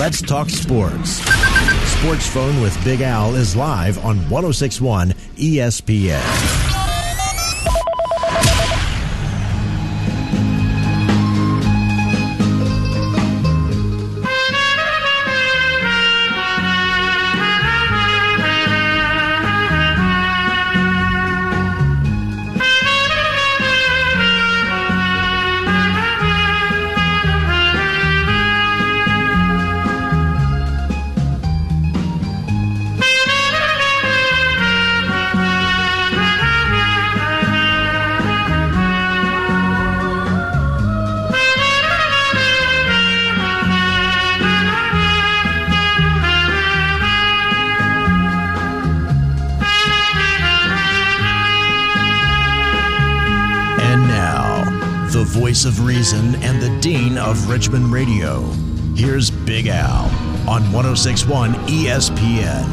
Let's talk sports. Sports Phone with Big Al is live on 1061 ESPN. Of Richmond Radio. Here's Big Al on 1061 ESPN.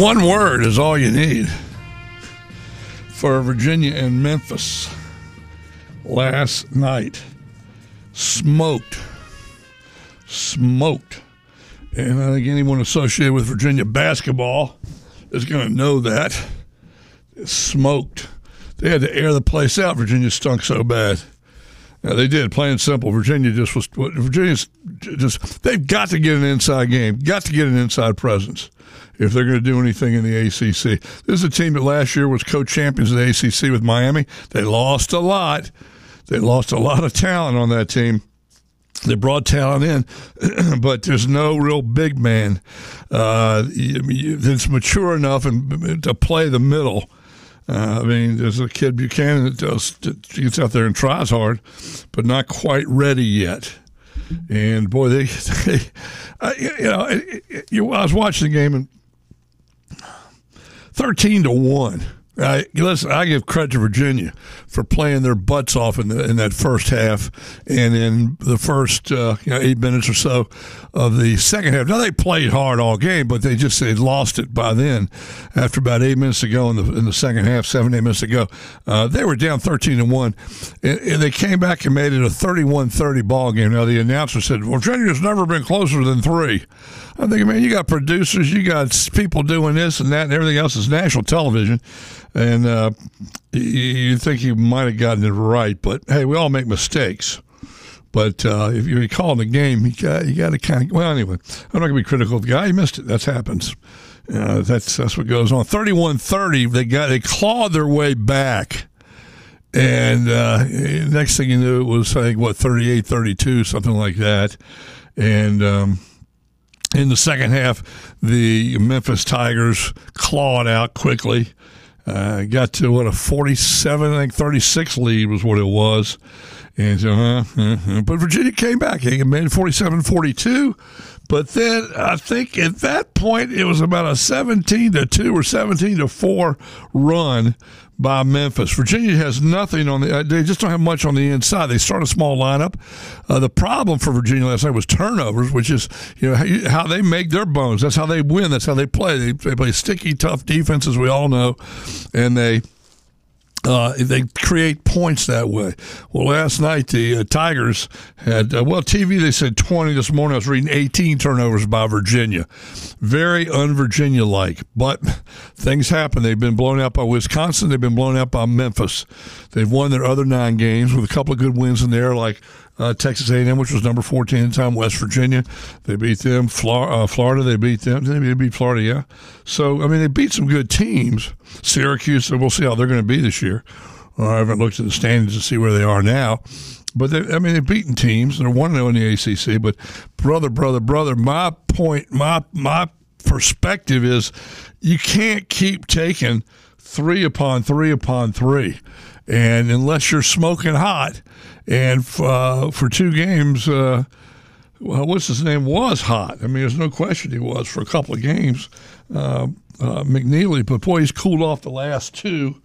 One word is all you need for Virginia and Memphis last night. Smoked. Smoked. And I think anyone associated with Virginia basketball is going to know that. Smoked they had to air the place out. Virginia stunk so bad. Yeah, they did. Plain and simple. Virginia just was. Virginia's just. They've got to get an inside game. Got to get an inside presence if they're going to do anything in the ACC. This is a team that last year was co-champions of the ACC with Miami. They lost a lot. They lost a lot of talent on that team. They brought talent in, but there's no real big man uh, that's mature enough and to play the middle uh, I mean, there's a kid Buchanan that does that gets out there and tries hard, but not quite ready yet. And boy, they, they uh, you know, it, it, you, I was watching the game and thirteen to one I, listen, I give credit to Virginia for playing their butts off in, the, in that first half and in the first uh, you know, eight minutes or so of the second half. Now, they played hard all game, but they just they lost it by then. After about eight minutes to go in the, in the second half, seven, eight minutes to go, uh, they were down 13 to 1. And, and, they came back and made it a 31 30 ball game. Now, the announcer said, well, Virginia's never been closer than three. I'm thinking, man, you got producers, you got people doing this and that, and everything else is national television and uh, you think you might have gotten it right, but hey, we all make mistakes. But uh, if you recall the game, you got you got to kind of well. Anyway, I'm not going to be critical of the guy. He missed it. That happens. Uh, that's that's what goes on. 31-30, they got they clawed their way back. And uh, next thing you knew, it was, think, what, 38 32, something like that. And um, in the second half, the Memphis Tigers clawed out quickly. Uh, got to what a 47, I think 36 lead was what it was. And so, uh, uh, but Virginia came back. They made 47 42. But then I think at that point it was about a 17 to 2 or 17 to 4 run by Memphis. Virginia has nothing on the. Uh, they just don't have much on the inside. They start a small lineup. Uh, the problem for Virginia last night was turnovers, which is you know how, how, they make their bones. That's how they win. That's how they play. They, they play sticky, tough defense, as we all know, and they uh, they create points that way. Well, last night the uh, Tigers had, uh, well, TV they said 20 this morning. I was reading 18 turnovers by Virginia. Very un Virginia like. But things happen. They've been blown out by Wisconsin, they've been blown out by Memphis. They've won their other nine games with a couple of good wins in there, like uh, Texas A&M, which was number 14 at the time, West Virginia. They beat them. Florida, uh, Florida they beat them. They beat Florida, yeah. So, I mean, they beat some good teams. Syracuse, so we'll see how they're going to be this year. Uh, I haven't looked at the standings to see where they are now. But, they, I mean, they've beaten teams. They're 1 0 in the ACC. But, brother, brother, brother, my point, my, my perspective is you can't keep taking three upon three upon three. And unless you're smoking hot, and uh, for two games, uh, well, what's his name was hot. I mean, there's no question he was for a couple of games. Uh, uh McKneely, but boy, he's cooled off the last two,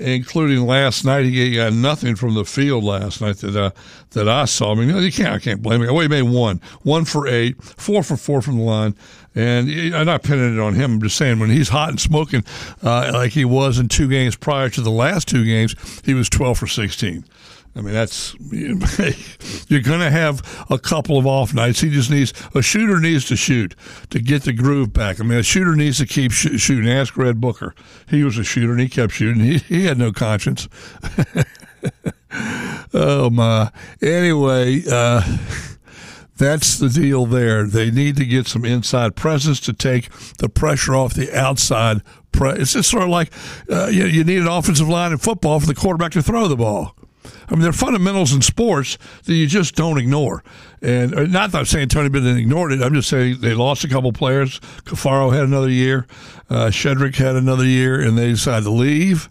including last night. He got nothing from the field last night that uh, that I saw. I mean, you can't, I can't blame him. Well, he made one, one for eight, four for four from the line. And I'm not pinning it on him. I'm just saying when he's hot and smoking uh, like he was in two games prior to the last two games, he was 12 for 16. I mean, that's you're going to have a couple of off nights. He just needs a shooter needs to shoot to get the groove back. I mean, a shooter needs to keep sh- shooting. Ask Red Booker. He was a shooter and he kept shooting. He he had no conscience. oh my. Anyway, uh, that's the deal there. They need to get some inside presence to take the pressure off the outside. Pre- it's just sort of like uh, you, you need an offensive line in football for the quarterback to throw the ball. I mean, there are fundamentals in sports that you just don't ignore. And uh, not that I'm saying Tony Bennett ignored it. I'm just saying they lost a couple players. Caffaro had another year. Uh, Shedrick had another year, and they decided to leave.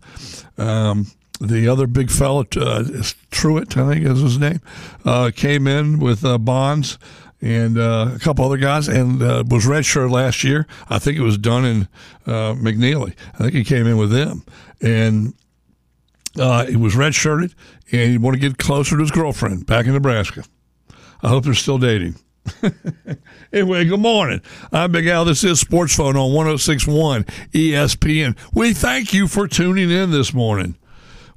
Um, the other big fella, uh, Truitt, I think is his name, uh, came in with uh, Bonds and uh, a couple other guys, and uh, was redshirt last year. I think it was done in uh, McKneely. I think he came in with them, and uh, he was redshirted, and he wanted to get closer to his girlfriend back in Nebraska. I hope they're still dating. anyway, good morning. I'm Big Al. This is Sports Phone on 1061 ESPN. We thank you for tuning in this morning.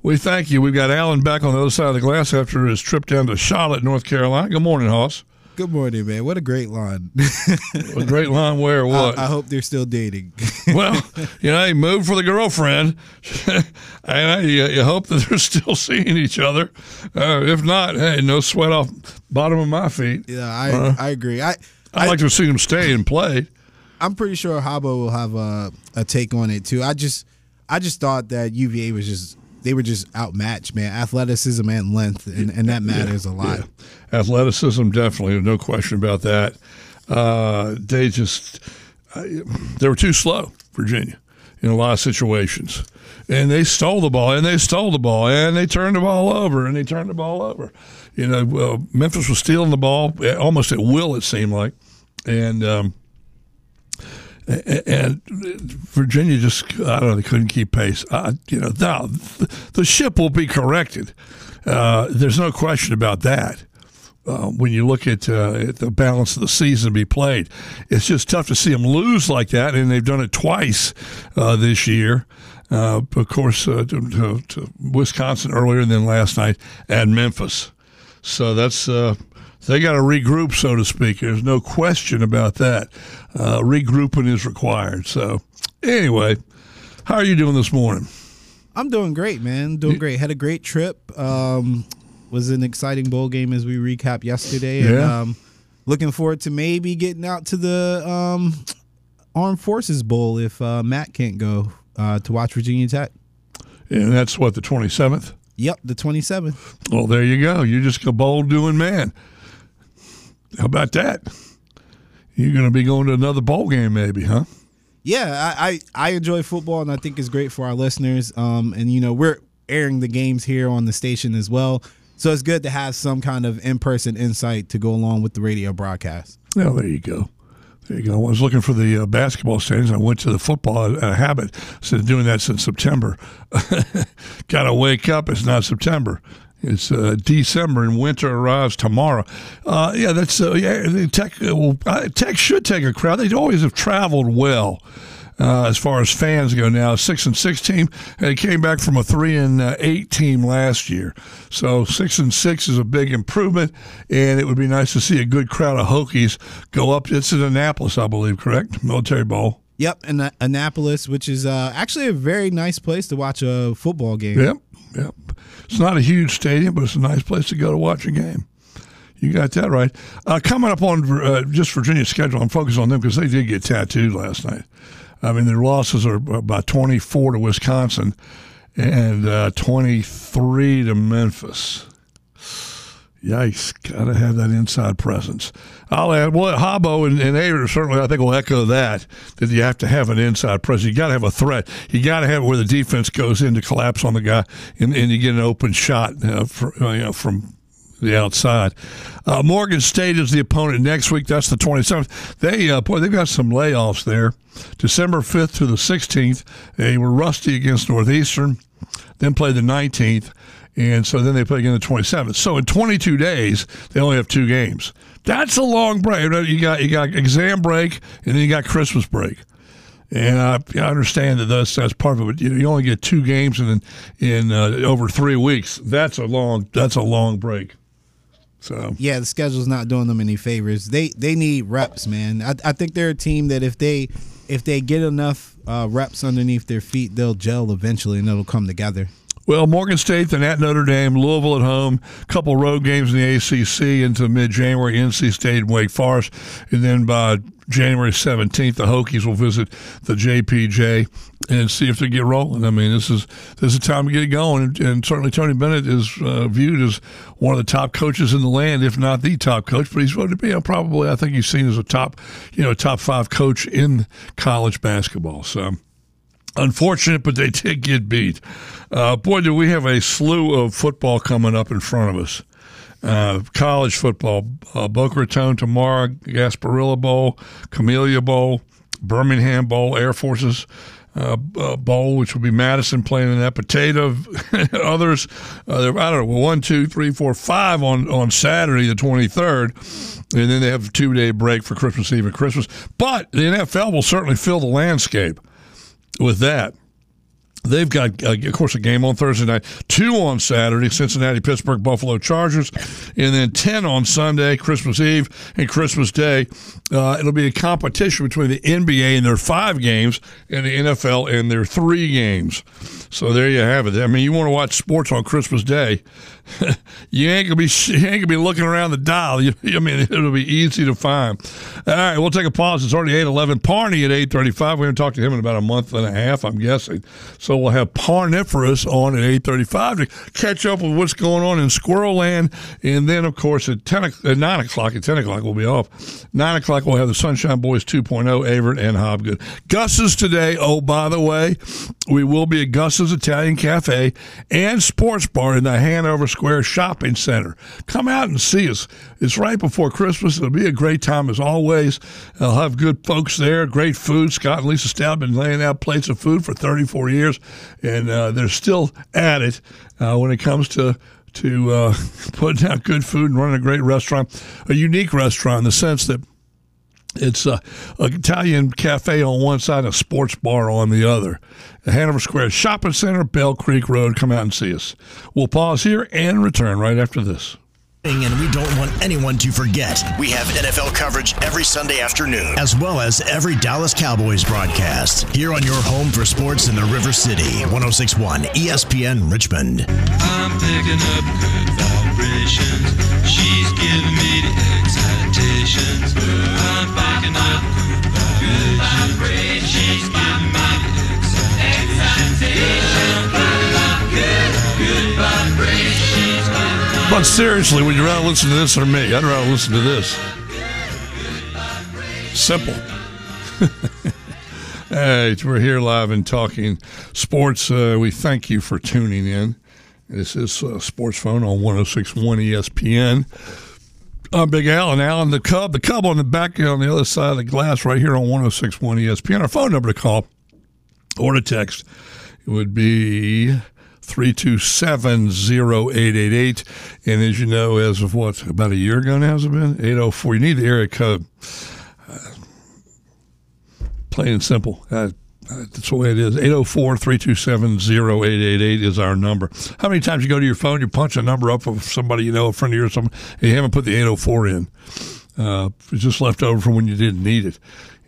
We thank you. We've got Alan back on the other side of the glass after his trip down to Charlotte, North Carolina. Good morning, Hoss. Good morning, man. What a great line. a great line where what? I, I hope they're still dating. well, you know, he moved for the girlfriend, and I, you, you, hope that they're still seeing each other. Uh, if not, hey, no sweat off bottom of my feet. Yeah, I uh, I agree. I I'd like to see him stay and play. I'm pretty sure Habo will have a, a take on it too. I just I just thought that UVA was just they were just outmatched, man. Athleticism and length, and, and that matters yeah, a lot. Yeah. Athleticism, definitely, no question about that. Uh, they just they were too slow, Virginia, in a lot of situations, and they stole the ball, and they stole the ball, and they turned the ball over, and they turned the ball over. You know, uh, Memphis was stealing the ball almost at will, it seemed like, and. Um, and Virginia just I don't know they couldn't keep pace. Uh, you know now the ship will be corrected. Uh, there's no question about that. Uh, when you look at, uh, at, the balance of the season to be played, it's just tough to see them lose like that, and they've done it twice uh, this year. Uh, of course, to, to, to, Wisconsin earlier, then last night at Memphis. So that's uh, they got to regroup, so to speak. There's no question about that. Uh, regrouping is required. So, anyway, how are you doing this morning? I'm doing great, man. Doing great. Had a great trip. Um, was an exciting bowl game as we recap yesterday. And, yeah. Um, looking forward to maybe getting out to the um, Armed Forces Bowl if uh, Matt can't go uh, to watch Virginia Tech. And that's what the 27th. Yep, the 27th. Well, there you go. You're just a bold doing man. How about that? You're going to be going to another bowl game, maybe, huh? Yeah, I, I, I enjoy football, and I think it's great for our listeners. Um, and you know, we're airing the games here on the station as well, so it's good to have some kind of in person insight to go along with the radio broadcast. Well, there you go. You go. I was looking for the uh, basketball standings. I went to the football uh, habit. Since doing that since September. Got to wake up. It's not September. It's uh, December and winter arrives tomorrow. Uh, yeah, that's uh, yeah. Tech uh, uh, Tech should take a crowd. They always have traveled well. Uh, as far as fans go now. Six and six team. They came back from a three and uh, eight team last year, so six and six is a big improvement. And it would be nice to see a good crowd of Hokies go up. It's in Annapolis, I believe, correct? Military Bowl. Yep, in Annapolis, which is uh, actually a very nice place to watch a football game. Yep, yep. It's not a huge stadium, but it's a nice place to go to watch a game. You got that right. Uh, coming up on uh, just Virginia's schedule, I'm focused on them because they did get tattooed last night. I mean, their losses are about 24 to Wisconsin and uh, 23 to Memphis. Yikes! Got to have that inside presence. I'll add. Well, Habo and, and Ayer certainly, I think, will echo that. That you have to have an inside presence. You got to have a threat. You got to have where the defense goes in to collapse on the guy, and, and you get an open shot uh, for, you know, from the outside. Uh, Morgan State is the opponent next week. That's the 27th. They uh, boy, they've got some layoffs there. December 5th to the 16th. They were rusty against Northeastern. Then play the 19th and so then they play again the 27th. So in 22 days, they only have two games. That's a long break. You got you got exam break, and then you got Christmas break. And I, I understand that that's, that's part of it. You, you only get two games in in uh, over three weeks. That's a long that's a long break. So yeah, the schedule's not doing them any favors. They they need reps, man. I, I think they're a team that if they if they get enough uh, reps underneath their feet, they'll gel eventually, and it'll come together. Well, Morgan State, then at Notre Dame, Louisville at home, a couple road games in the ACC into mid January, NC State and Wake Forest. And then by January 17th, the Hokies will visit the JPJ and see if they get rolling. I mean, this is this is time to get going. And, and certainly Tony Bennett is uh, viewed as one of the top coaches in the land, if not the top coach. But he's going to be probably, I think he's seen as a top, you know, top five coach in college basketball. So unfortunate, but they did get beat. Uh, boy, do we have a slew of football coming up in front of us. Uh, college football, uh, Boca Raton tomorrow, Gasparilla Bowl, Camellia Bowl, Birmingham Bowl, Air Forces uh, uh, Bowl, which will be Madison playing in that. Potato, others, uh, I don't know, one, two, three, four, five on, on Saturday, the 23rd. And then they have a two day break for Christmas Eve and Christmas. But the NFL will certainly fill the landscape with that. They've got, uh, of course, a game on Thursday night, two on Saturday, Cincinnati, Pittsburgh, Buffalo Chargers, and then 10 on Sunday, Christmas Eve, and Christmas Day. Uh, it'll be a competition between the NBA and their five games and the NFL and their three games. So there you have it. I mean, you want to watch sports on Christmas Day. you ain't gonna be you ain't gonna be looking around the dial. You, I mean, it'll be easy to find. All right, we'll take a pause. It's already eight eleven. Parney at eight thirty five. We haven't talked to him in about a month and a half, I'm guessing. So we'll have Parniferous on at eight thirty five to catch up with what's going on in Squirrel Land, and then of course at ten at nine o'clock at ten o'clock we'll be off. Nine o'clock we'll have the Sunshine Boys 2.0, Averett and Hobgood. Gus's today. Oh, by the way, we will be at Gus's Italian Cafe and Sports Bar in the Hanover Square Shopping Center. Come out and see us. It's right before Christmas. It'll be a great time as always. I'll have good folks there, great food. Scott and Lisa Stout have been laying out plates of food for 34 years, and uh, they're still at it uh, when it comes to to uh, putting out good food and running a great restaurant, a unique restaurant in the sense that it's a, a, Italian cafe on one side, a sports bar on the other. Hanover Square Shopping Center, Bell Creek Road. Come out and see us. We'll pause here and return right after this. And we don't want anyone to forget. We have NFL coverage every Sunday afternoon, as well as every Dallas Cowboys broadcast. Here on your home for sports in the River City, 1061 ESPN Richmond. I'm picking up good vibrations. She's giving me the excitations. I'm picking up good vibrations. She's giving me the excitations. But seriously, would you rather listen to this or me? I'd rather listen to this. Simple. hey, we're here live and talking sports. Uh, we thank you for tuning in. This is uh, Sports Phone on 1061 ESPN. I'm Big Al and Alan the Cub. The Cub on the back on the other side of the glass right here on 1061 ESPN. Our phone number to call or to text would be 327-0888. And as you know, as of what, about a year ago now has it been? 804. You need the area code. Uh, plain and simple. Uh, that's the way it is. 804 327 0888 is our number. How many times you go to your phone, you punch a number up of somebody you know, a friend of yours, and you haven't put the 804 in? Uh, it's just left over from when you didn't need it.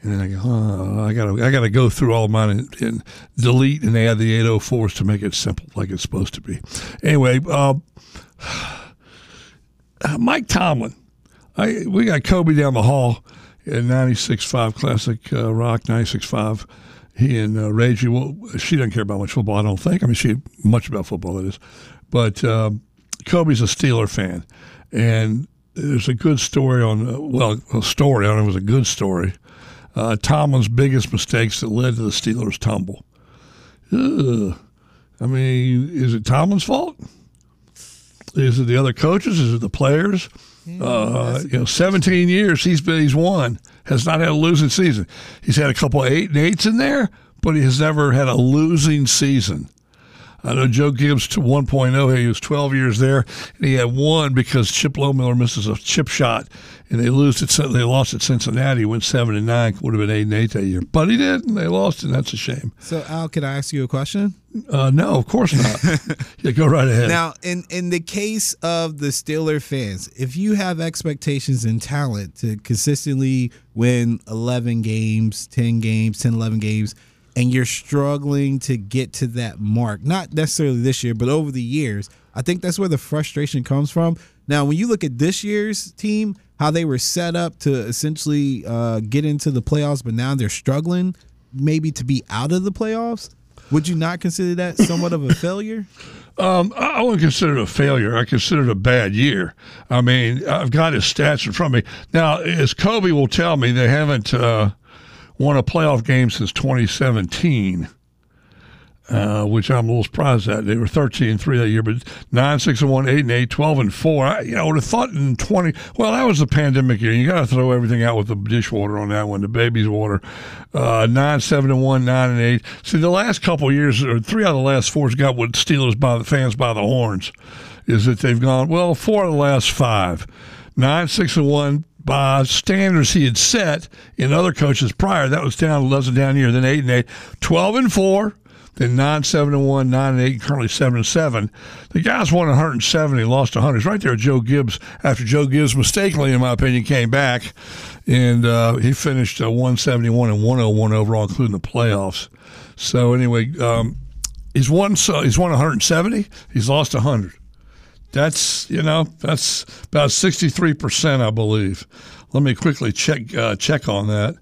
And then I go, oh, I gotta, I gotta go through all mine and, and, delete and add the 804s to make it simple, like it's supposed to be. Anyway, uh, Mike Tomlin, I we got Kobe down the hall in 96.5 Classic uh, Rock 96.5. He and uh, Reggie, well, she doesn't care about much football, I don't think. I mean, she much about football, that is. But um, Kobe's a Steeler fan, and there's a good story on, uh, well, a story. I don't know it was a good story uh, Tomlin's biggest mistakes that led to the Steelers' tumble. Ugh. I mean, is it Tomlin's fault? Is it the other coaches? Is it the players? Uh, you know, 17 years he's been he's won, has not had a losing season. He's had a couple of eight and eights in there, but he has never had a losing season. I know Joe Gibbs to 1.0. He was 12 years there, and he had one because Chip Lohmiller misses a chip shot, and they lose it. They lost at Cincinnati. Went seven and nine. Would have been eight and eight that year, but he did, and they lost, and that's a shame. So, Al, can I ask you a question? Uh, no, of course not. yeah, go right ahead. Now, in in the case of the Steeler fans, if you have expectations and talent to consistently win 11 games, 10 games, 10, 11 games and you're struggling to get to that mark, not necessarily this year, but over the years, I think that's where the frustration comes from. Now, when you look at this year's team, how they were set up to essentially uh, get into the playoffs, but now they're struggling maybe to be out of the playoffs, would you not consider that somewhat of a failure? Um, I wouldn't consider it a failure. I consider it a bad year. I mean, I've got his stats in front of me. Now, as Kobe will tell me, they haven't uh, won a playoff game since 2017. Uh, which I'm a little surprised at. They were 13 and 3 that year, but 9, 6 and 1, 8 and 8, 12 and 4. I, you know, I would have thought in 20, well, that was the pandemic year. You got to throw everything out with the dishwater on that one, the baby's water. Uh, 9, 7 and 1, 9 and 8. See, the last couple years, or three out of the last four, has got what Steelers by the fans by the horns, is that they've gone, well, four of the last five. 9, 6 and 1, by standards he had set in other coaches prior. That was down, was a down year. Then eight and eight, 12 and four, then nine, seven and one, nine and eight, currently seven and seven. The guys won 170, lost 100. He's right there, Joe Gibbs. After Joe Gibbs mistakenly, in my opinion, came back, and uh, he finished uh, 171 and 101 overall, including the playoffs. So anyway, um, he's won. So he's won 170. He's lost 100. That's you know that's about sixty three percent, I believe. Let me quickly check uh, check on that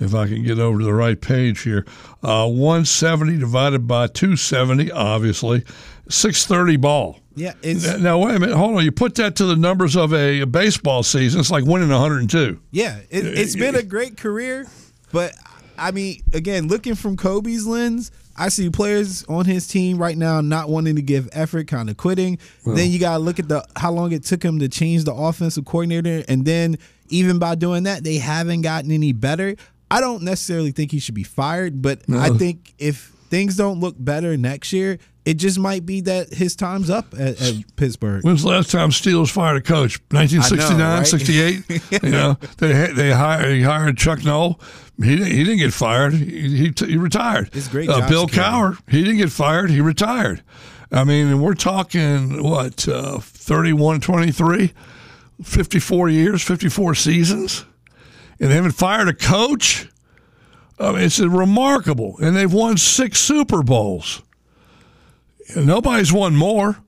if I can get over to the right page here. Uh, one seventy divided by two seventy, obviously, six thirty ball. Yeah. now wait a minute. Hold on. You put that to the numbers of a, a baseball season. It's like winning one hundred and two. Yeah, it, it's been a great career, but I mean, again, looking from Kobe's lens, I see players on his team right now not wanting to give effort, kind of quitting. Well, then you got to look at the how long it took him to change the offensive coordinator, and then even by doing that, they haven't gotten any better. I don't necessarily think he should be fired, but no. I think if things don't look better next year, it just might be that his time's up at, at Pittsburgh. When's the last time Steelers fired a coach? 1969, know, right? 68? you know, they they hired, they hired Chuck Noll. He didn't, he didn't get fired. He, he, he retired. It's great. Uh, Bill Cowher, he didn't get fired. He retired. I mean, we're talking, what, uh, 31, 23, 54 years, 54 seasons, and they haven't fired a coach? I mean, it's remarkable. And they've won six Super Bowls. Nobody's won more.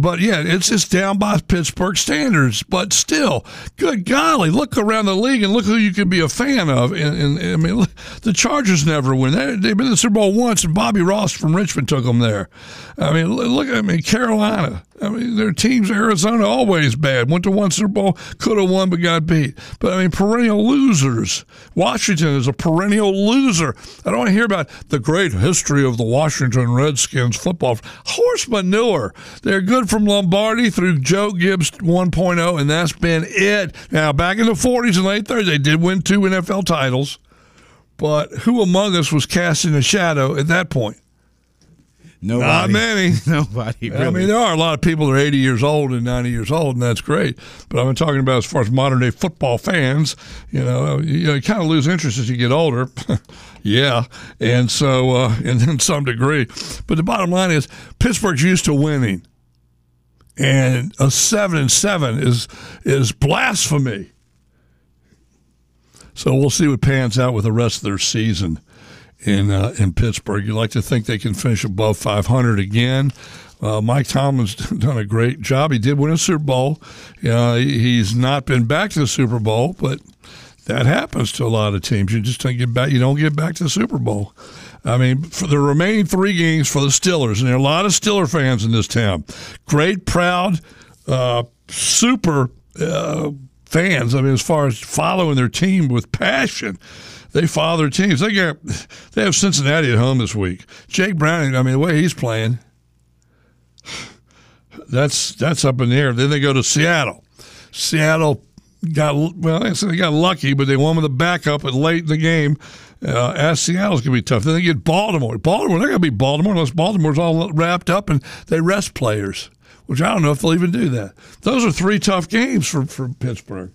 But yeah, it's just down by Pittsburgh standards. But still, good golly, look around the league and look who you can be a fan of. And, and, I mean, the Chargers never win. They, have been in the Super Bowl once, and Bobby Ross from Richmond took them there. I mean, look, I mean, Carolina. I mean, their teams, Arizona, always bad. Went to one Super Bowl, could have won, but got beat. But I mean, perennial losers. Washington is a perennial loser. I don't want to hear about the great history of the Washington Redskins football. Horse manure. They're good from Lombardi through Joe Gibbs 1.0, and that's been it. Now, back in the 40s and late 30s, they did win two NFL titles. But who among us was casting a shadow at that point? Nobody. Not many. Nobody. Really. I mean, there are a lot of people that are 80 years old and 90 years old, and that's great. But I'm talking about as far as modern day football fans. You know, you, you kind of lose interest as you get older. yeah, and so uh, and then some degree. But the bottom line is Pittsburgh's used to winning, and a seven and seven is is blasphemy. So we'll see what pans out with the rest of their season in uh, in Pittsburgh. You like to think they can finish above 500 again. Uh, Mike Tomlin's done a great job. He did win a Super Bowl. Uh, he's not been back to the Super Bowl, but that happens to a lot of teams. You just don't get back. You don't get back to the Super Bowl. I mean, for the remaining three games for the Steelers, and there are a lot of Steeler fans in this town. Great, proud, uh, super uh, fans. I mean, as far as following their team with passion they follow their teams. They get they have Cincinnati at home this week. Jake Browning, I mean, the way he's playing, that's that's up in the air. Then they go to Seattle. Seattle, got well, they got lucky, but they won with a backup and late in the game. Uh, as Seattle's gonna be tough. Then they get Baltimore. Baltimore, they're gonna be Baltimore unless Baltimore's all wrapped up and they rest players. Which I don't know if they'll even do that. Those are three tough games for, for Pittsburgh.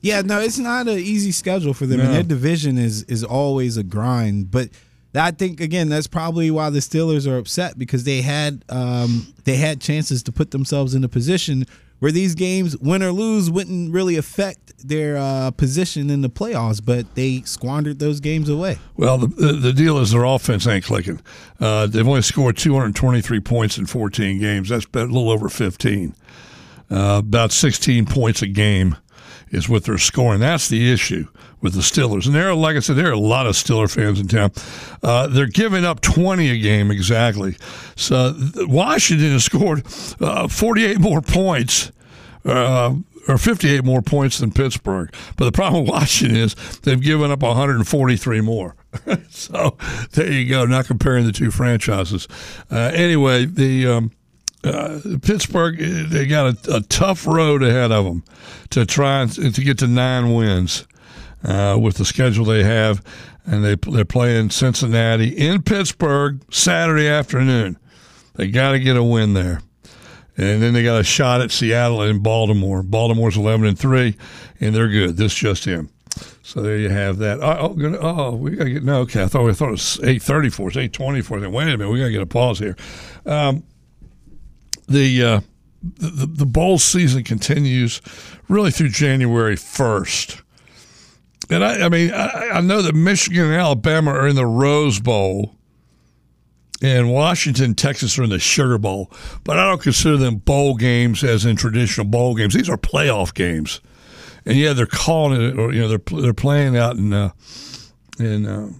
Yeah, no, it's not an easy schedule for them, no. and their division is is always a grind. But I think again, that's probably why the Steelers are upset because they had um, they had chances to put themselves in a position where these games, win or lose, wouldn't really affect their uh, position in the playoffs, but they squandered those games away. Well, the, the, the deal is their offense ain't clicking. Uh, they've only scored 223 points in 14 games. That's a little over 15. Uh, about 16 points a game is what they're scoring. That's the issue with the Steelers. And there, are, like I said, there are a lot of Steeler fans in town. Uh, they're giving up 20 a game exactly. So Washington has scored uh, 48 more points. Uh, or 58 more points than Pittsburgh. But the problem with Washington is they've given up 143 more. so there you go. Not comparing the two franchises. Uh, anyway, the um, uh, Pittsburgh they got a, a, tough road ahead of them to try and to get to nine wins uh, with the schedule they have, and they they're playing Cincinnati in Pittsburgh Saturday afternoon. They got to get a win there, and then they got a shot at Seattle and Baltimore. Baltimore's eleven and three, and they're good. This just in. So there you have that. Oh, oh, oh we got to get no. Okay, I thought we thought it was eight thirty four. It's eight twenty four. Wait a minute, we got to get a pause here. Um, the, uh, the the bowl season continues really through January first. And I, I mean, I, I, know that Michigan and Alabama are in the Rose Bowl, and Washington, Texas are in the Sugar Bowl, but I don't consider them bowl games as in traditional bowl games. These are playoff games, and yeah, they're calling it, or you know, they're they're playing out in uh, in uh,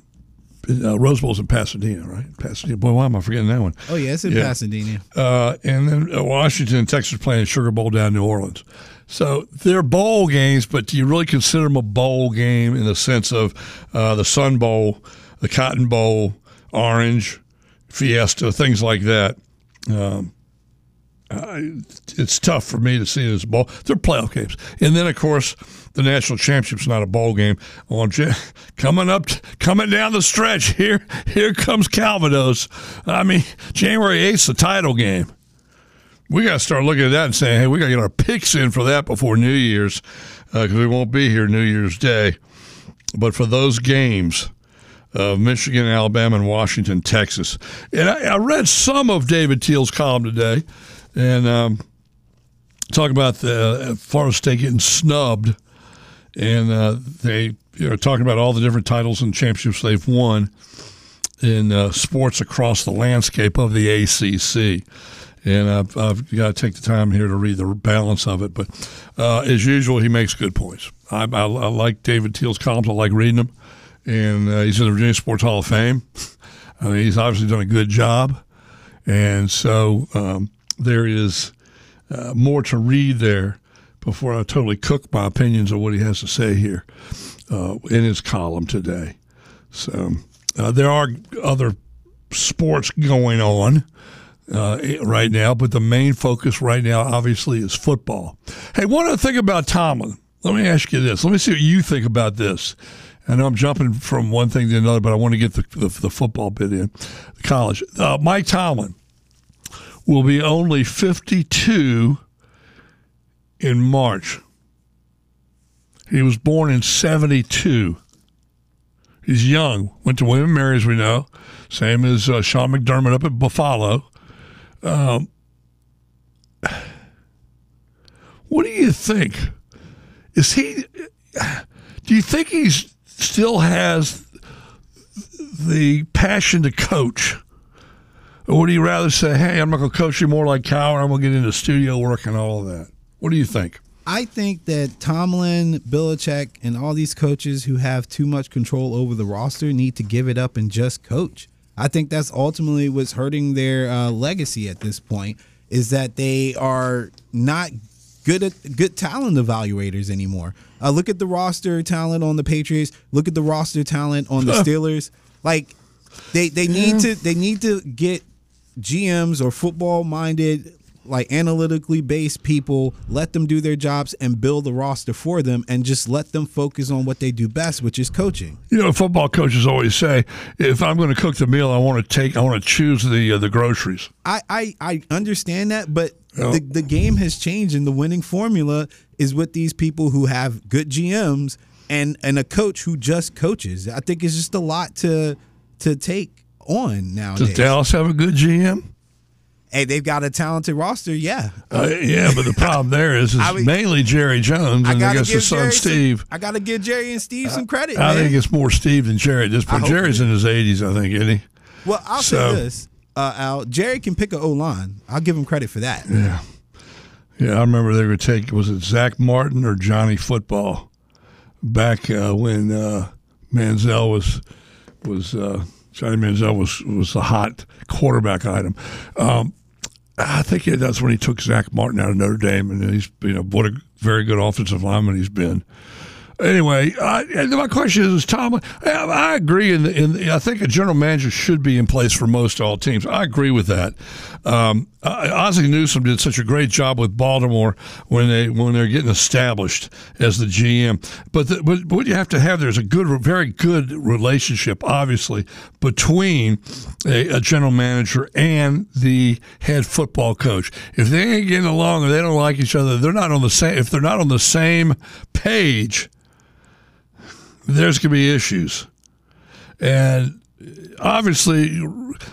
uh, Rose Bowl's in Pasadena, right? Pasadena. Boy, why am I forgetting that one? Oh yeah, it's in yeah. Pasadena. Uh, and then uh, Washington and Texas playing Sugar Bowl down in New Orleans. So they're bowl games, but do you really consider them a bowl game in the sense of uh, the Sun Bowl, the Cotton Bowl, Orange, Fiesta, things like that? Um, it's tough for me to see it as a bowl. They're playoff games, and then of course the national championship's not a bowl game. On coming up, coming down the stretch here, here comes Calvados. I mean, January eighth, the title game. We got to start looking at that and saying, hey, we got to get our picks in for that before New Year's because uh, we won't be here New Year's Day. But for those games, uh, Michigan, Alabama, and Washington, Texas. And I, I, read some of David Teel's column today, and um, talk about the uh, Florida State getting snubbed, and uh, they know talking about all the different titles and championships they've won in uh, sports across the landscape of the ACC. And I've, I've, got to take the time here to read the balance of it. But uh, as usual, he makes good points. I, I, I, like David Teel's columns. I like reading them. And uh, he's in the Virginia Sports Hall of Fame. I mean, he's obviously done a good job. And so um, there is uh, more to read there before I totally cook my opinions of what he has to say here uh, in his column today. So uh, there are other sports going on. Uh, right now, but the main focus right now, obviously, is football. Hey, one other thing about Tomlin. Let me ask you this. Let me see what you think about this. I know I'm jumping from one thing to another, but I want to get the, the, the football bit in. College. Uh, Mike Tomlin will be only 52 in March. He was born in 72. He's young. Went to William Mary, as we know, same as uh, Sean McDermott up at Buffalo. Um, what do you think? Is he? Do you think he still has the passion to coach? Or would he rather say, hey, I'm not going to coach you more like Cowher. I'm going to get into studio work and all of that? What do you think? I think that Tomlin, Belichick, and all these coaches who have too much control over the roster need to give it up and just coach. I think that's ultimately what's hurting their uh, legacy at this point is that they are not good at good talent evaluators anymore. Uh, look at the roster talent on the Patriots. Look at the roster talent on the Steelers. Like they they need to they need to get GMs or football minded like analytically based people, let them do their jobs and build the roster for them and just let them focus on what they do best, which is coaching. You know, football coaches always say, if I'm going to cook the meal, I want to take, I want to choose the uh, the groceries. I, I, I understand that, but the, the game has changed and the winning formula is with these people who have good GMs and, and a coach who just coaches. I think it's just a lot to to take on now. Does Dallas have a good GM? Hey, they've got a talented roster, yeah. Uh, yeah, but the problem there is, is I mean, mainly Jerry Jones and I, I guess his son Jerry Steve. Some, I got to give Jerry and Steve some credit. I man. think it's more Steve than Jerry at this point. Jerry's in his 80s, I think, isn't he? Well, I'll so, say this, uh, Al. Jerry can pick a O line. I'll give him credit for that. Yeah. Yeah, I remember they would take, was it Zack Martin or Johnny Football back uh, when uh, Manziel was, was uh, Johnny Manziel was, was the hot quarterback item. Um, I think that's when he took Zack Martin out of Notre Dame, and he's you know what a very good offensive lineman he's been anyway, my question is, is Tom? I agree. In, the, in I think a general manager should be in place for most all teams. I agree with that. Um, Uh, Ozzie Newsome did such a great job with Baltimore when they when they're getting established as the GM. But, the, but what you have to have there's a good, very good relationship, obviously, between a, a general manager and the head football coach. If they ain't getting along or they don't like each other, they're not on the same. If they're not on the same page there's to be issues. And obviously,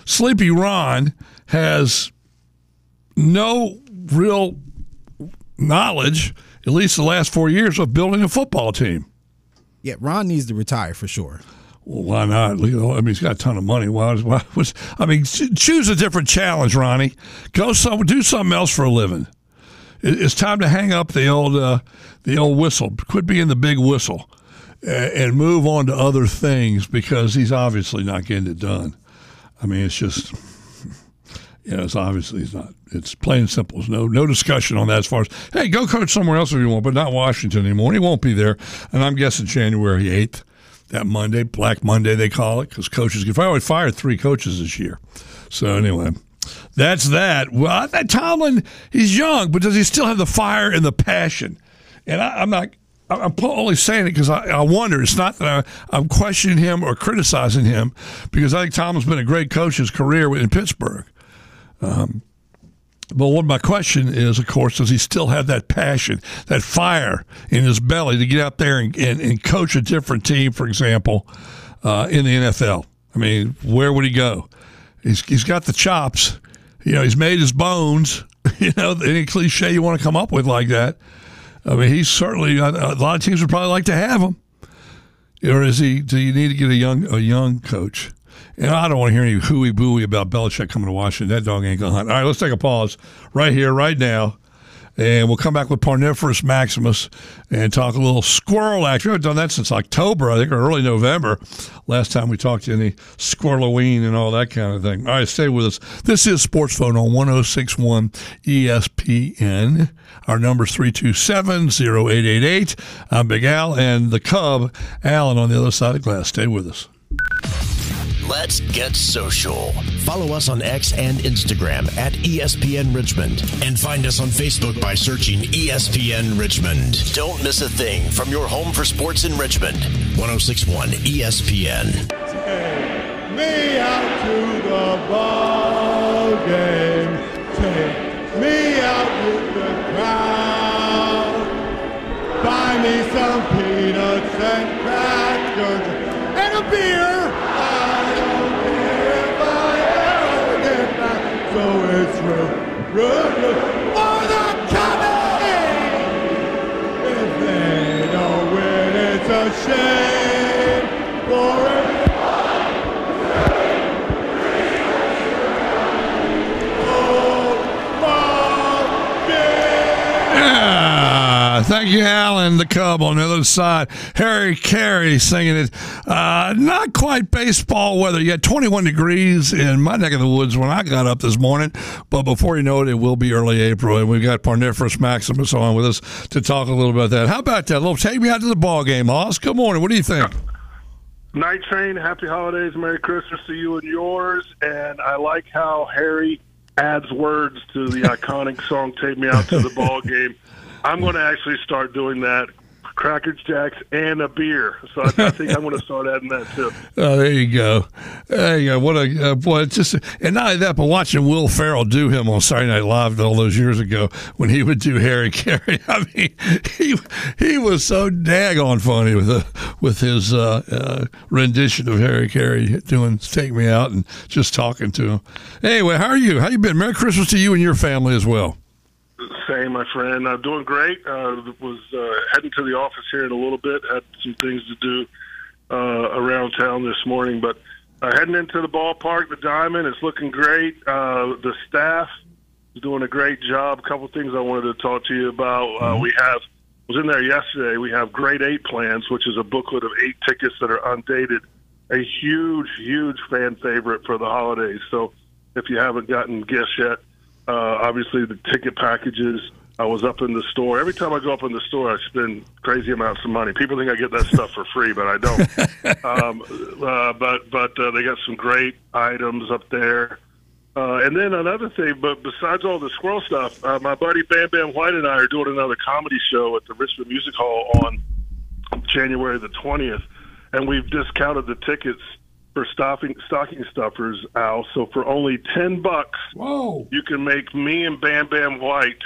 Sleepy Ron has no real knowledge, at least the last four years, of building a football team. Yeah, Ron needs to retire for sure. Well, why not? I mean, he's got a ton of money. Why, why was? I mean, choose a different challenge, Ronnie. Go some, do something else for a living. It's time to hang up the old, uh, the old whistle. Quit being the big whistle and move on to other things because he's obviously not getting it done. I mean, it's just, you know, it's obviously he's not. It's plain and simple. There's no no discussion on that as far as hey, go coach somewhere else if you want, but not Washington anymore. He won't be there, and I'm guessing January eighth, that Monday, Black Monday they call it, because coaches get fired. fired three coaches this year. So anyway. That's that. Well, think Tomlin, he's young, but does he still have the fire and the passion? And I, I'm not I'm only saying it because I, I, wonder. It's not that I, am questioning him or criticizing him because I think Tomlin's been a great coach his career in Pittsburgh. Um, but what my question is, of course, does he still have that passion, that fire in his belly to get out there and, and, and coach a different team, for example, uh, in the NFL? I mean, where would he go? He's, he's got the chops. You know, he's made his bones. You know, any cliche you want to come up with like that. I mean, he's certainly a lot of teams would probably like to have him. Or is he? Do you need to get a young a young coach? And I don't want to hear any hooey booey about Belichick coming to Washington. That dog ain't gonna hunt. All right, let's take a pause right here, right now. And we'll come back with Parniferous Maximus and talk a little squirrel action. We haven't done that since October, I think, or early November. Last time we talked to any squirreloween and all that kind of thing. All right, stay with us. This is Sports Phone on 1061 ESPN. Our number is 327 0888. I'm Big Al and the Cub, Alan, on the other side of the glass. Stay with us. Let's get social. Follow us on X and Instagram at ESPN Richmond and find us on Facebook by searching ESPN Richmond. Don't miss a thing from your home for sports in Richmond. 1061 ESPN. Take me out to the ball game. Take me out with the crowd. Buy me some peanuts and crackers and a beer. Real, real, real for the coming. If they don't win, it's a shame Thank you, Alan, the Cub on the other side. Harry Caray singing it. Uh, not quite baseball weather yet. 21 degrees in my neck of the woods when I got up this morning. But before you know it, it will be early April. And we've got Parniferous Maximus on with us to talk a little about that. How about that? A little take me out to the ball game, Hoss. Good morning. What do you think? Night Train, happy holidays, Merry Christmas to you and yours. And I like how Harry adds words to the iconic song "Take Me Out to the Ball Game." I'm going to actually start doing that Cracker Jacks, and a beer. So I, I think I'm going to start adding that too. Oh, there you go. There you go. What a uh, boy! It's just and not only that, but watching Will Ferrell do him on Saturday Night Live all those years ago when he would do Harry Caray. I mean, he he was so daggone funny with the with his uh, uh, rendition of Harry Caray doing "Take Me Out" and just talking to him. Anyway, how are you? How you been? Merry Christmas to you and your family as well. Same, my friend. I'm doing great. Uh, was uh, heading to the office here in a little bit. Had some things to do uh, around town this morning, but uh, heading into the ballpark, the Diamond. It's looking great. Uh, the staff is doing a great job. A couple things I wanted to talk to you about. Uh, we have was in there yesterday. We have Grade Eight plans, which is a booklet of eight tickets that are undated. A huge, huge fan favorite for the holidays. So if you haven't gotten gifts yet uh, obviously, the ticket packages. I was up in the store. Every time I go up in the store, I spend crazy amounts of money. People think I get that stuff for free, but I don't. um, uh, but but uh, they got some great items up there. Uh, and then another thing, but besides all the squirrel stuff, uh, my buddy Bam Bam White and I are doing another comedy show at the Richmond Music Hall on January the twentieth, and we've discounted the tickets for stocking stocking stuffers, Al. So for only ten bucks, Whoa! you can make me and Bam Bam White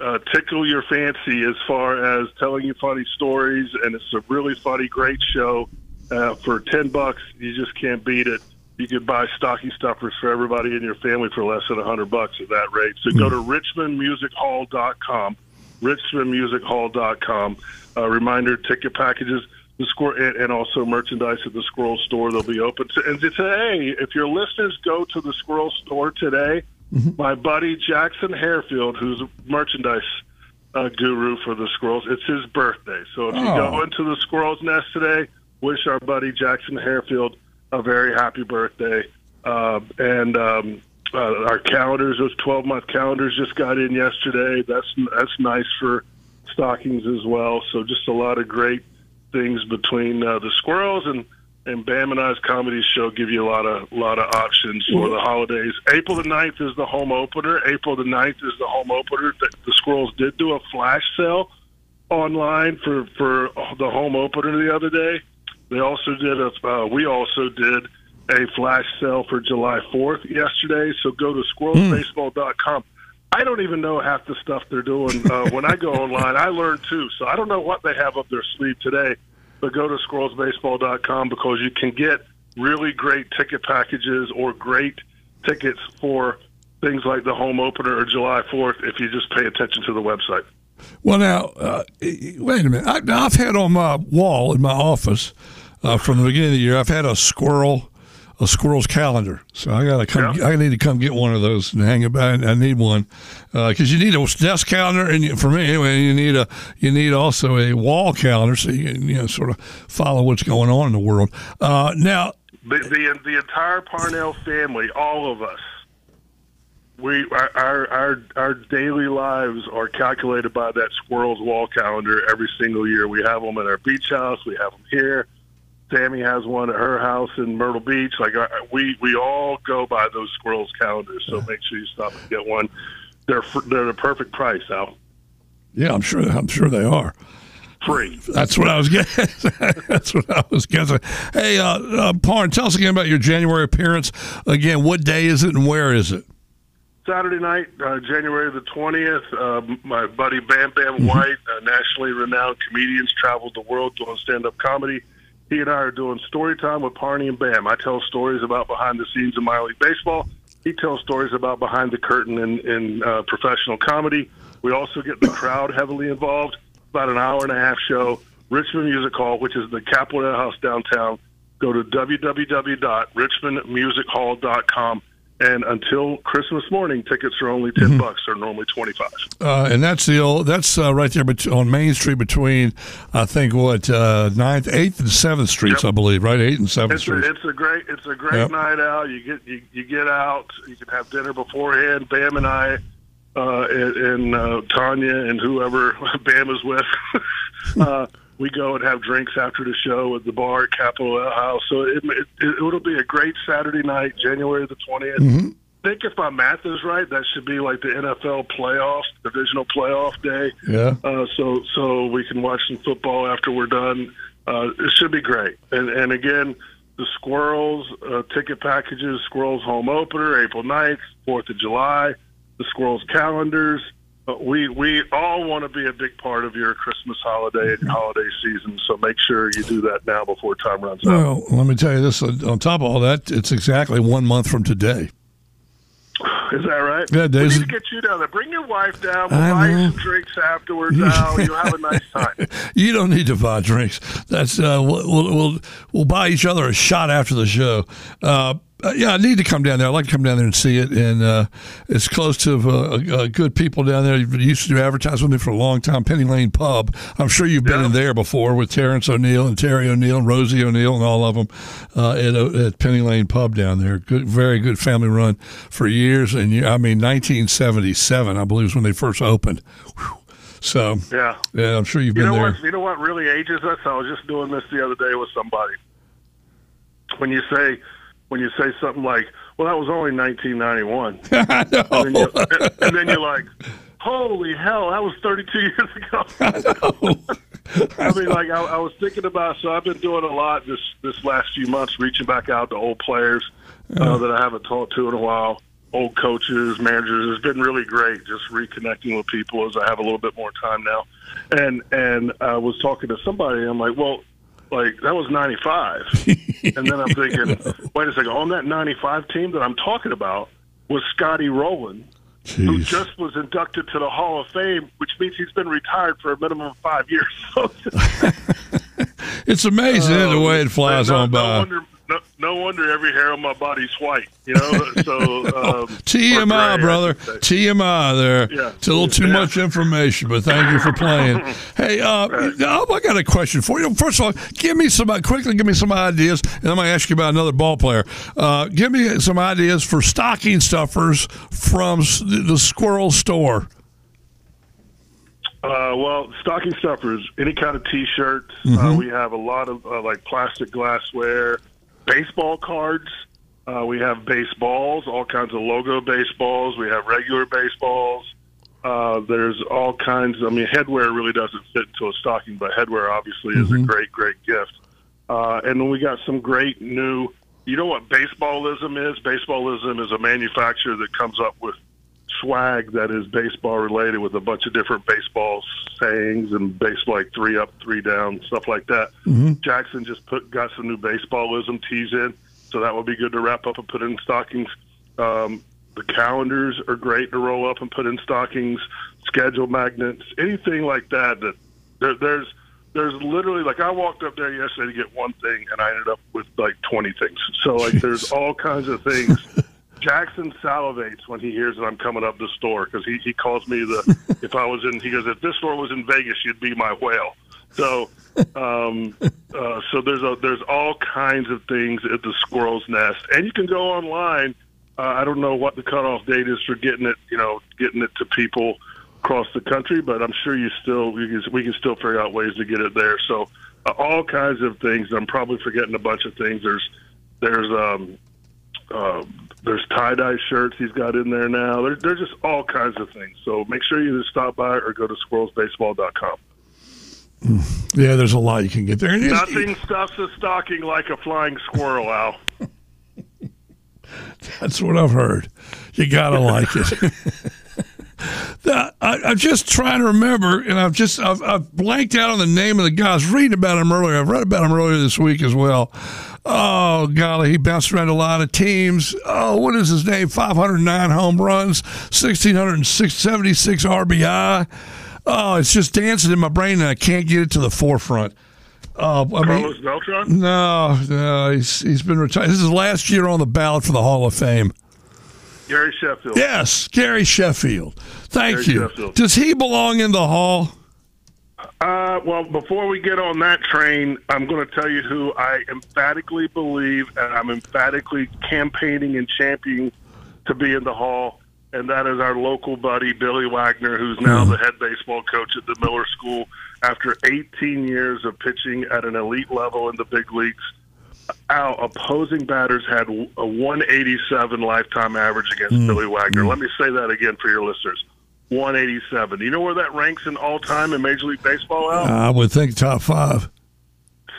uh, tickle your fancy as far as telling you funny stories, and it's a really funny, great show. Uh, for ten bucks, you just can't beat it. You could buy stocking stuffers for everybody in your family for less than a hundred bucks at that rate. So go to richmondmusichall.com, richmondmusichall.com. Uh, reminder: ticket packages the squirrel and, and also merchandise at the squirrel store they'll be open. To, and today if your listeners go to the squirrel store today my buddy jackson harefield who's a merchandise uh, guru for the squirrels it's his birthday. So if you Oh. go into the squirrel's nest today wish our buddy jackson harefield a very happy birthday. Uh, and um, uh, our calendars those 12 month calendars just got in yesterday. That's that's nice for stockings as well. So just a lot of great things between uh, the squirrels and and Bam and I's comedy show give you a lot of lot of options for the holidays. April the 9th is the home opener. April the 9th is the home opener. The, the squirrels did do a flash sale online for for the home opener the other day. They also did a uh, we also did a flash sale for July 4th yesterday. So go to squirrelsbaseball.com. I don't even know half the stuff they're doing. Uh, when I go online, I learn too. So I don't know what they have up their sleeve today, but go to squirrelsbaseball.com because you can get really great ticket packages or great tickets for things like the home opener or July 4th if you just pay attention to the website. Well, now, uh, wait a minute. I, I've had on my wall in my office uh, from the beginning of the year. I've had a squirrel, a squirrel's calendar. So I got to come. Yeah. I need to come get one of those and hang it. I, I need one because you need a desk calendar, and you, for me anyway, you need a you need also a wall calendar so you can you know sort of follow what's going on in the world. Uh, now, The, the the entire Parnell family, all of us, we our, our our our daily lives are calculated by that squirrel's wall calendar every single year. We have them at our beach house. We have them here. Sammy has one at her house in Myrtle Beach. Like uh, we we all go by those squirrels calendars. So make sure you stop and get one. They're they're the perfect price, Al. yeah, I'm sure I'm sure they are. Free. That's what I was guessing. That's what I was guessing. Hey, uh, uh, Parn, tell us again about your January appearance. Again, what day is it and where is it? Saturday night, uh, January the 20th, uh, my buddy Bam Bam White, a nationally renowned comedian, traveled the world doing stand up comedy. He and I are doing story time with Parney and Bam. I tell stories about behind the scenes of minor league baseball. He tells stories about behind the curtain in, in uh, professional comedy. We also get the crowd heavily involved. About an hour and a half show. Richmond Music Hall, which is the Capitol House downtown. Go to www.richmondmusichall.com. And until Christmas morning, tickets are only 10 bucks. They're normally 25 Uh, and that's the old, that's uh, right there bet- on Main Street between, I think, what, uh, 9th, 8th, and 7th Streets, Yep. I believe, right? 8th and 7th It's Streets. a, it's a great it's a great Yep. night out. You get you, you get out. You can have dinner beforehand. Bam and I, uh, and, and uh, Tanya and whoever Bama's with, uh, we go and have drinks after the show at the bar at Capitol House. So it, it, it it'll be a great Saturday night, January the 20th I think if my math is right, that should be like the NFL playoff, divisional playoff day. Yeah. Uh, so so we can watch some football after we're done. Uh, it should be great. And and again, the Squirrels uh, ticket packages, Squirrels home opener, April 9th, Fourth of July, the Squirrels calendars. Uh, we we all want to be a big part of your Christmas holiday and holiday season. So make sure you do that now before time runs out. Well, let me tell you this. On top of all that, it's exactly one month from today. Is that right? Yeah, we Daisy- need to get you down there. Bring your wife down. We'll I buy you know. some drinks afterwards. Al. You'll have a nice time. You don't need to buy drinks. That's uh, we'll, we'll we'll we'll buy each other a shot after the show. Uh, uh, yeah, I need to come down there. I'd like to come down there and see it. And uh, it's close to uh, uh, good people down there. You used to do advertising with me for a long time. Penny Lane Pub. I'm sure you've been Yeah. in there before with Terrence O'Neill and Terry O'Neill and Rosie O'Neill and all of them uh, at, uh, at Penny Lane Pub down there. Good, very good family run for years. And I mean, 1977, I believe, is when they first opened. Whew. So Yeah. yeah, I'm sure you've You been know there. what? You know what really ages us? I was just doing this the other day with somebody. When you say, when you say something like, "Well, that was only 1991," I and, then you, and then you're like, "Holy hell, that was 32 years ago." I mean, like I, I was thinking about. So I've been doing a lot this this last few months, reaching back out to old players uh, that I haven't talked to in a while, old coaches, managers. It's been really great just reconnecting with people as I have a little bit more time now. And and I was talking to somebody. And I'm like, well. Like that was '95, and then I'm thinking, wait a second. On that '95 team that I'm talking about was Scotty Rowland, who just was inducted to the Hall of Fame, which means he's been retired for a minimum of five years. It's amazing isn't the way it flies no, on no by. wonder, no, no wonder every hair on my body's white. You know, so um, TMI, gray, brother. TMI there. Yeah. It's a little too Yeah. much information, but thank you for playing. hey, uh, oh, I got a question for you. First of all, give me some, quickly give me some ideas, and I'm going to ask you about another ball player. Uh, give me some ideas for stocking stuffers from the Squirrel store. Uh, well, stocking stuffers, any kind of T-shirts. Mm-hmm. Uh, we have a lot of uh, like plastic glassware, baseball cards. Uh, we have baseballs, all kinds of logo baseballs. We have regular baseballs. Uh, there's all kinds. I mean, headwear really doesn't fit into a stocking, but headwear obviously is a great, great gift. Uh, and then we got some great new. You know what baseballism is? Baseballism is a manufacturer that comes up with swag that is baseball related with a bunch of different baseball sayings and base like three up, three down, stuff like that. Jackson just put got some new baseballism tees in, so that would be good to wrap up and put in stockings. Um, the calendars are great to roll up and put in stockings. Schedule magnets, anything like that. That there, there's there's literally like I walked up there yesterday to get one thing and I ended up with like 20 things. So like there's all kinds of things. Jackson salivates when he hears that I'm coming up the store because he, he calls me the if I was in he goes if this store was in Vegas you'd be my whale. So um, uh, so there's a there's all kinds of things at the Squirrel's Nest and you can go online. Uh, I don't know what the cutoff date is for getting it you know getting it to people across the country, but I'm sure you still we can, we can still figure out ways to get it there. So uh, all kinds of things. I'm probably forgetting a bunch of things. There's there's um, uh, there's tie dye shirts he's got in there now. There's there's just all kinds of things. So make sure you either stop by or go to squirrelsbaseball.com. Yeah, there's a lot you can get there. Nothing stuffs a stocking like a flying squirrel, Al. That's what I've heard. You gotta like it. The- I, I'm just trying to remember, and I've just I've, I've blanked out on the name of the guy. I was reading about him earlier. I've read about him earlier this week as well. Oh golly, he bounced around a lot of teams. Oh, what is his name? 509 home runs, 1676 RBI. Oh, it's just dancing in my brain, and I can't get it to the forefront. Oh, I mean, Carlos Beltran. no, no, he's he's been retired. This is his last year on the ballot for the Hall of Fame. Gary Sheffield. Yes, Gary Sheffield. Thank Gary you. Sheffield. Does he belong in the Hall? Uh, well, before we get on that train, I'm going to tell you who I emphatically believe and I'm emphatically campaigning and championing to be in the Hall, and that is our local buddy, Billy Wagner, who's now hmm. the head baseball coach at the Miller School after 18 years of pitching at an elite level in the big leagues. our opposing batters had a 187 lifetime average against hmm. Billy Wagner. Hmm. Let me say that again for your listeners. 187. You know where that ranks in all time in Major League Baseball? Al? I would think top five.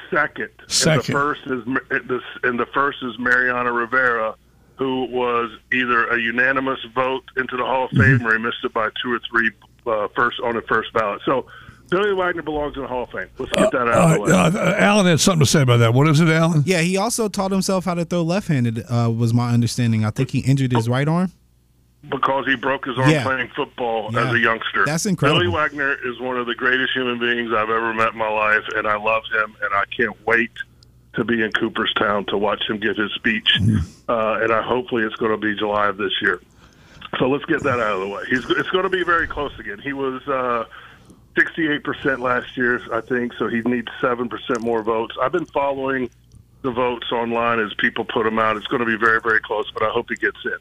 second. Second. And the first is and the first is Mariano Rivera, who was either a unanimous vote into the Hall of Fame Mm-hmm. or he missed it by two or three uh, first on the first ballot. So Billy Wagner belongs in the Hall of Fame. Let's get that out Uh, of the way. uh, Alan had something to say about that. What is it, Alan? Yeah, he also taught himself how to throw left-handed. Uh, was my understanding. I think he injured his right arm. Because he broke his arm Yeah. playing football Yeah. as a youngster. That's incredible. Billy Wagner is one of the greatest human beings I've ever met in my life, and I love him, and I can't wait to be in Cooperstown to watch him give his speech. Mm-hmm. Uh, and I hopefully it's going to be July of this year. So let's get that out of the way. He's it's going to be very close again. He was. Uh, 68% last year, I think, so he needs 7% more votes. I've been following the votes online as people put them out. It's going to be very, very close, but I hope he gets in.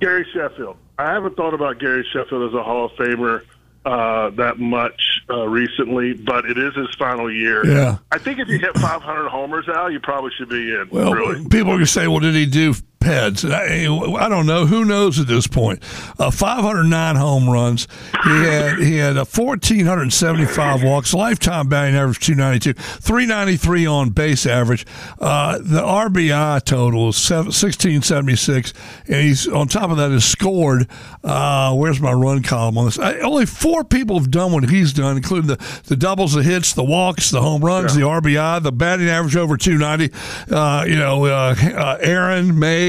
Gary Sheffield. I haven't thought about Gary Sheffield as a Hall of Famer uh, that much uh, recently, but it is his final year. Yeah. I think if you hit 500 homers, Al, you probably should be in. Well, really. people are going to say, well, did he do PEDs? I, I don't know. Who knows at this point? Uh, 509 home runs. He had he had a 1,475 walks. Lifetime batting average 292. 393 on base average. Uh, the RBI total is 1676. And he's on top of that has scored. Uh, where's my run column on this? I, only four people have done what he's done, including the, the doubles, the hits, the walks, the home runs, the RBI, the batting average over 290. Uh, you know, uh, uh,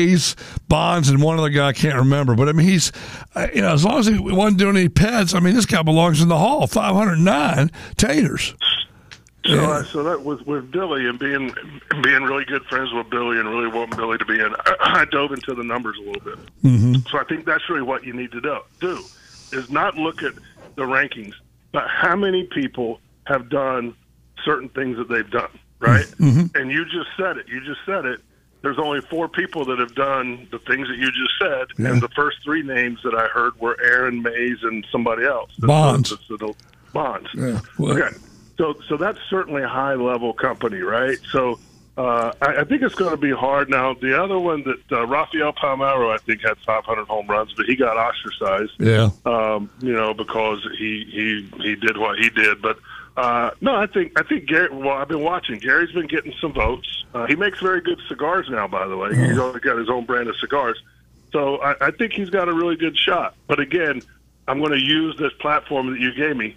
Mays, Bonds, and one other guy I can't remember. But I mean, he's, uh, you know, as long as he wasn't doing any PEDs, I mean, this guy belongs in the Hall. 509 taters. So, uh, so that with with Billy and being being really good friends with Billy and really wanting Billy to be in, I, I dove into the numbers a little bit. Mm-hmm. So I think that's really what you need to do. Do is not look at the rankings, but how many people have done certain things that they've done, right? And you just said it. You just said it. There's only four people that have done the things that you just said, Yeah. and the first three names that I heard were Aaron Mays and somebody else. That's- Bonds. that's the- Bonds. Yeah. Well- Okay. So, so that's certainly a high level company, right? So, uh, I, I think it's going to be hard. Now, the other one that uh, Rafael Palmeiro, I think, had 500 home runs, but he got ostracized, Yeah. um, you know, because he he he did what he did. But uh, no, I think I think Gary. Well, I've been watching. Gary's been getting some votes. Uh, he makes very good cigars now, by the way. He's already got his own brand of cigars. So I, I think he's got a really good shot. But again, I'm going to use this platform that you gave me.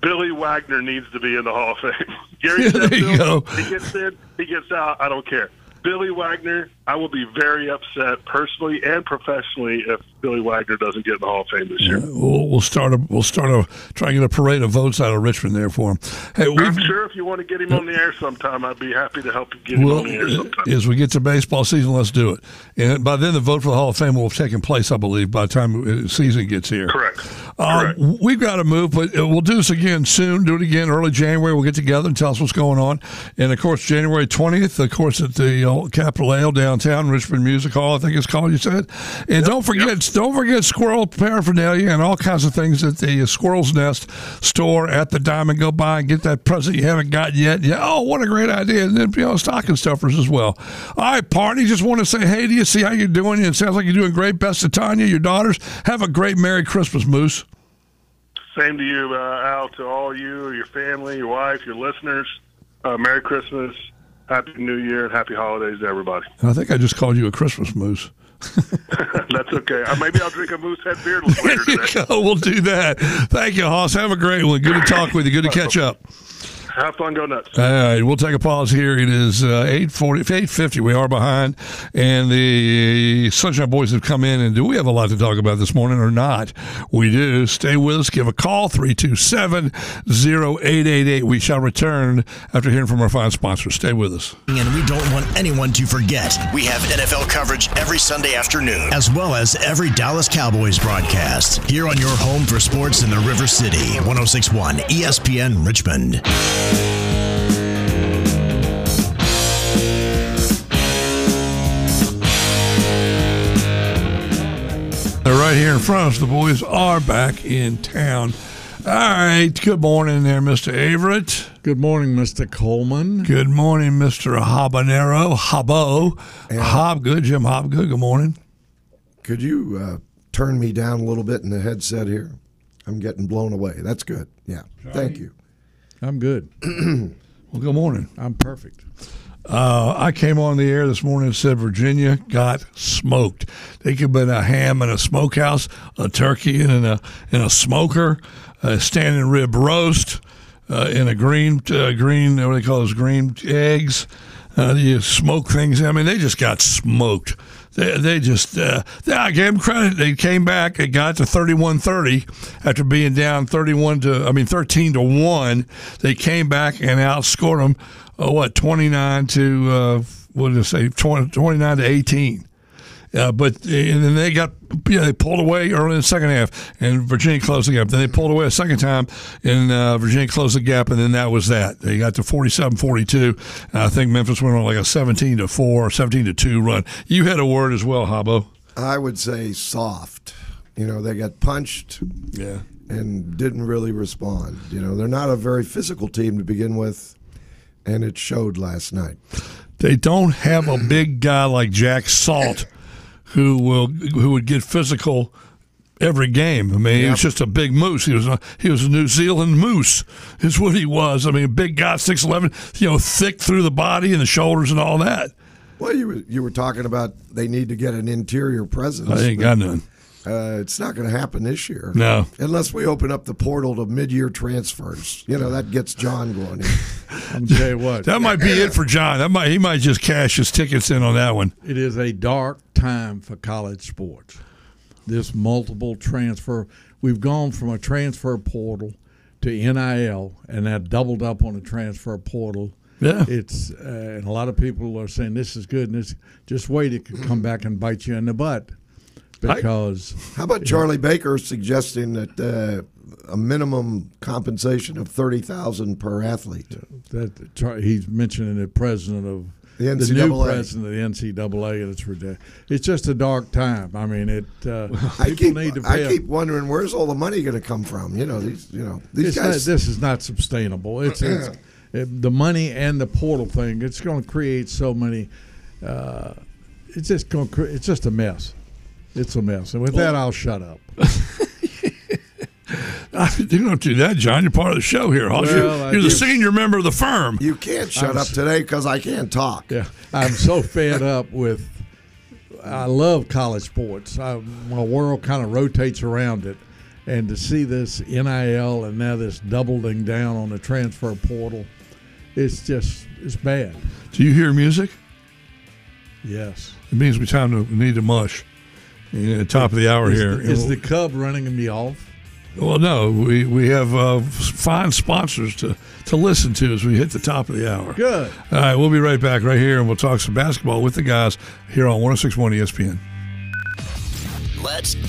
Billy Wagner needs to be in the Hall of Fame. Gary there you go. he gets in, he gets out. I don't care. Billy Wagner, I will be very upset personally and professionally if Billy Wagner doesn't get in the Hall of Fame this year. We'll, we'll start a we'll start a try and get a parade of votes out of Richmond there for him. Hey, I'm sure if you want to get him on the air sometime, I'd be happy to help you get him Well, on the air sometime. as we get to baseball season, let's do it. And by then, the vote for the Hall of Fame will have taken place, I believe, by the time the season gets here. Correct. Uh, Correct. we've got to move, but uh, we'll do this again soon. Do it again early January. We'll get together and tell us what's going on. And of course, January twentieth, of course, at the uh, Capitol Ale downtown, Richmond Music Hall, I think it's called. You said, and don't forget, don't forget squirrel paraphernalia and all kinds of things at the Squirrel's Nest store at the Diamond. Go by and get that present you haven't got yet. Yeah, oh, what a great idea! And then you know, stocking stuffers as well. All right, Parney. Just want to say hey to you, see how you're doing. It sounds like you're doing great. Best to Tanya, your daughters. Have a great Merry Christmas, Moose. Same to you, uh, Al, to all you, your family, your wife, your listeners. Uh, Merry Christmas, Happy New Year, and Happy Holidays to everybody. I think I just called you a Christmas moose. That's okay. Uh, maybe I'll drink a Moose Head beer later you today. We'll do that. Thank you, Hoss. Have a great one. Good to talk with you. Good to catch up. Have fun, go nuts. All right, we'll take a pause here. It is uh, 840, 850. We are behind. And the Sunshine Boys have come in. And do we have a lot to talk about this morning or not? We do. Stay with us. Give a call, 327 0888. We shall return after hearing from our fine sponsors. Stay with us. And we don't want anyone to forget. We have NFL coverage every Sunday afternoon, as well as every Dallas Cowboys broadcast. Here on your home for sports in the River City, 1061 ESPN Richmond. They're right here in front of us. The boys are back in town. All right. Good morning there, Mr. Averett. Good morning, Mr. Coleman. Good morning, Mr. Habanero. Habo. Hobgood. Jim Hobgood. Good morning. Could you uh, turn me down a little bit in the headset here? I'm getting blown away. That's good. Yeah. Thank you. I'm good. Well, good morning. I'm perfect. Uh, I came on the air this morning and said Virginia got smoked. They could have been a ham in a smokehouse, a turkey in a in a smoker, a standing rib roast, uh, in a green uh, green what do they call those green eggs? Uh, you smoke things. I mean, they just got smoked. They, they just, uh, I gave them credit. They came back. It got to 31-30 after being down 31 to, I mean, 13 to 1. They came back and outscored them, uh, what, 29 to, uh, what did I say, 20, 29 to 18. Uh, but and then they got you know, they pulled away early in the second half, and Virginia closed the gap. Then they pulled away a second time, and uh, Virginia closed the gap, and then that was that. They got to 47-42. I think Memphis went on like a 17 to 4 or 17 to 2 run. You had a word as well, Habo. I would say soft. You know, they got punched Yeah. and didn't really respond. You know, they're not a very physical team to begin with, and it showed last night. They don't have a big guy like Jack Salt who will who would get physical every game. I mean, he was just a big moose. He was a, he was a New Zealand moose. Is what he was. I mean, a big guy, six eleven. You know, thick through the body and the shoulders and all that. Well, you were, you were talking about they need to get an interior presence. I ain't got none. Uh, it's not going to happen this year. No. Unless we open up the portal to mid-year transfers. You know, that gets John going. I'm tell you what, That might be it for John. That might he might just cash his tickets in on that one. it is a dark time for college sports. This multiple transfer. We've gone from a transfer portal to NIL, and that doubled up on the transfer portal. Yeah. It's uh, and a lot of people are saying this is good, and it's just wait, it could come back and bite you in the butt because How about Charlie Baker suggesting that uh, a minimum compensation of thirty thousand per athlete? that he's mentioning the president of The the new president of the NCAA, and it's ridiculous. It's just a dark time. I mean, it. Uh, I people keep need to I keep wondering where's all the money going to come from. You know these you know these it's not, guys. this is not sustainable. It's, it's it, the money and the portal thing. It's going to create so many. Uh, it's just going. It's just a mess. It's a mess. And with that, I'll shut up. You don't do that, John. You're part of the show here. Well, you're you're the senior member of the firm. you can't shut I'm up today because I can't talk. Yeah, I'm so fed up with. I love college sports. I, my world kind of rotates around it, and to see this NIL and now this doubling down on the transfer portal, it's just it's bad. Do you hear music? Yes. It means we time to we need to mush. Yeah, top of the hour Is, here. the, is the Cub running me off? Well, no, we we have uh, fine sponsors to to listen to as we hit the top of the hour. Good. All right, we'll be right back right here, and we'll talk some basketball with the guys here on 106.1 ESPN. Let's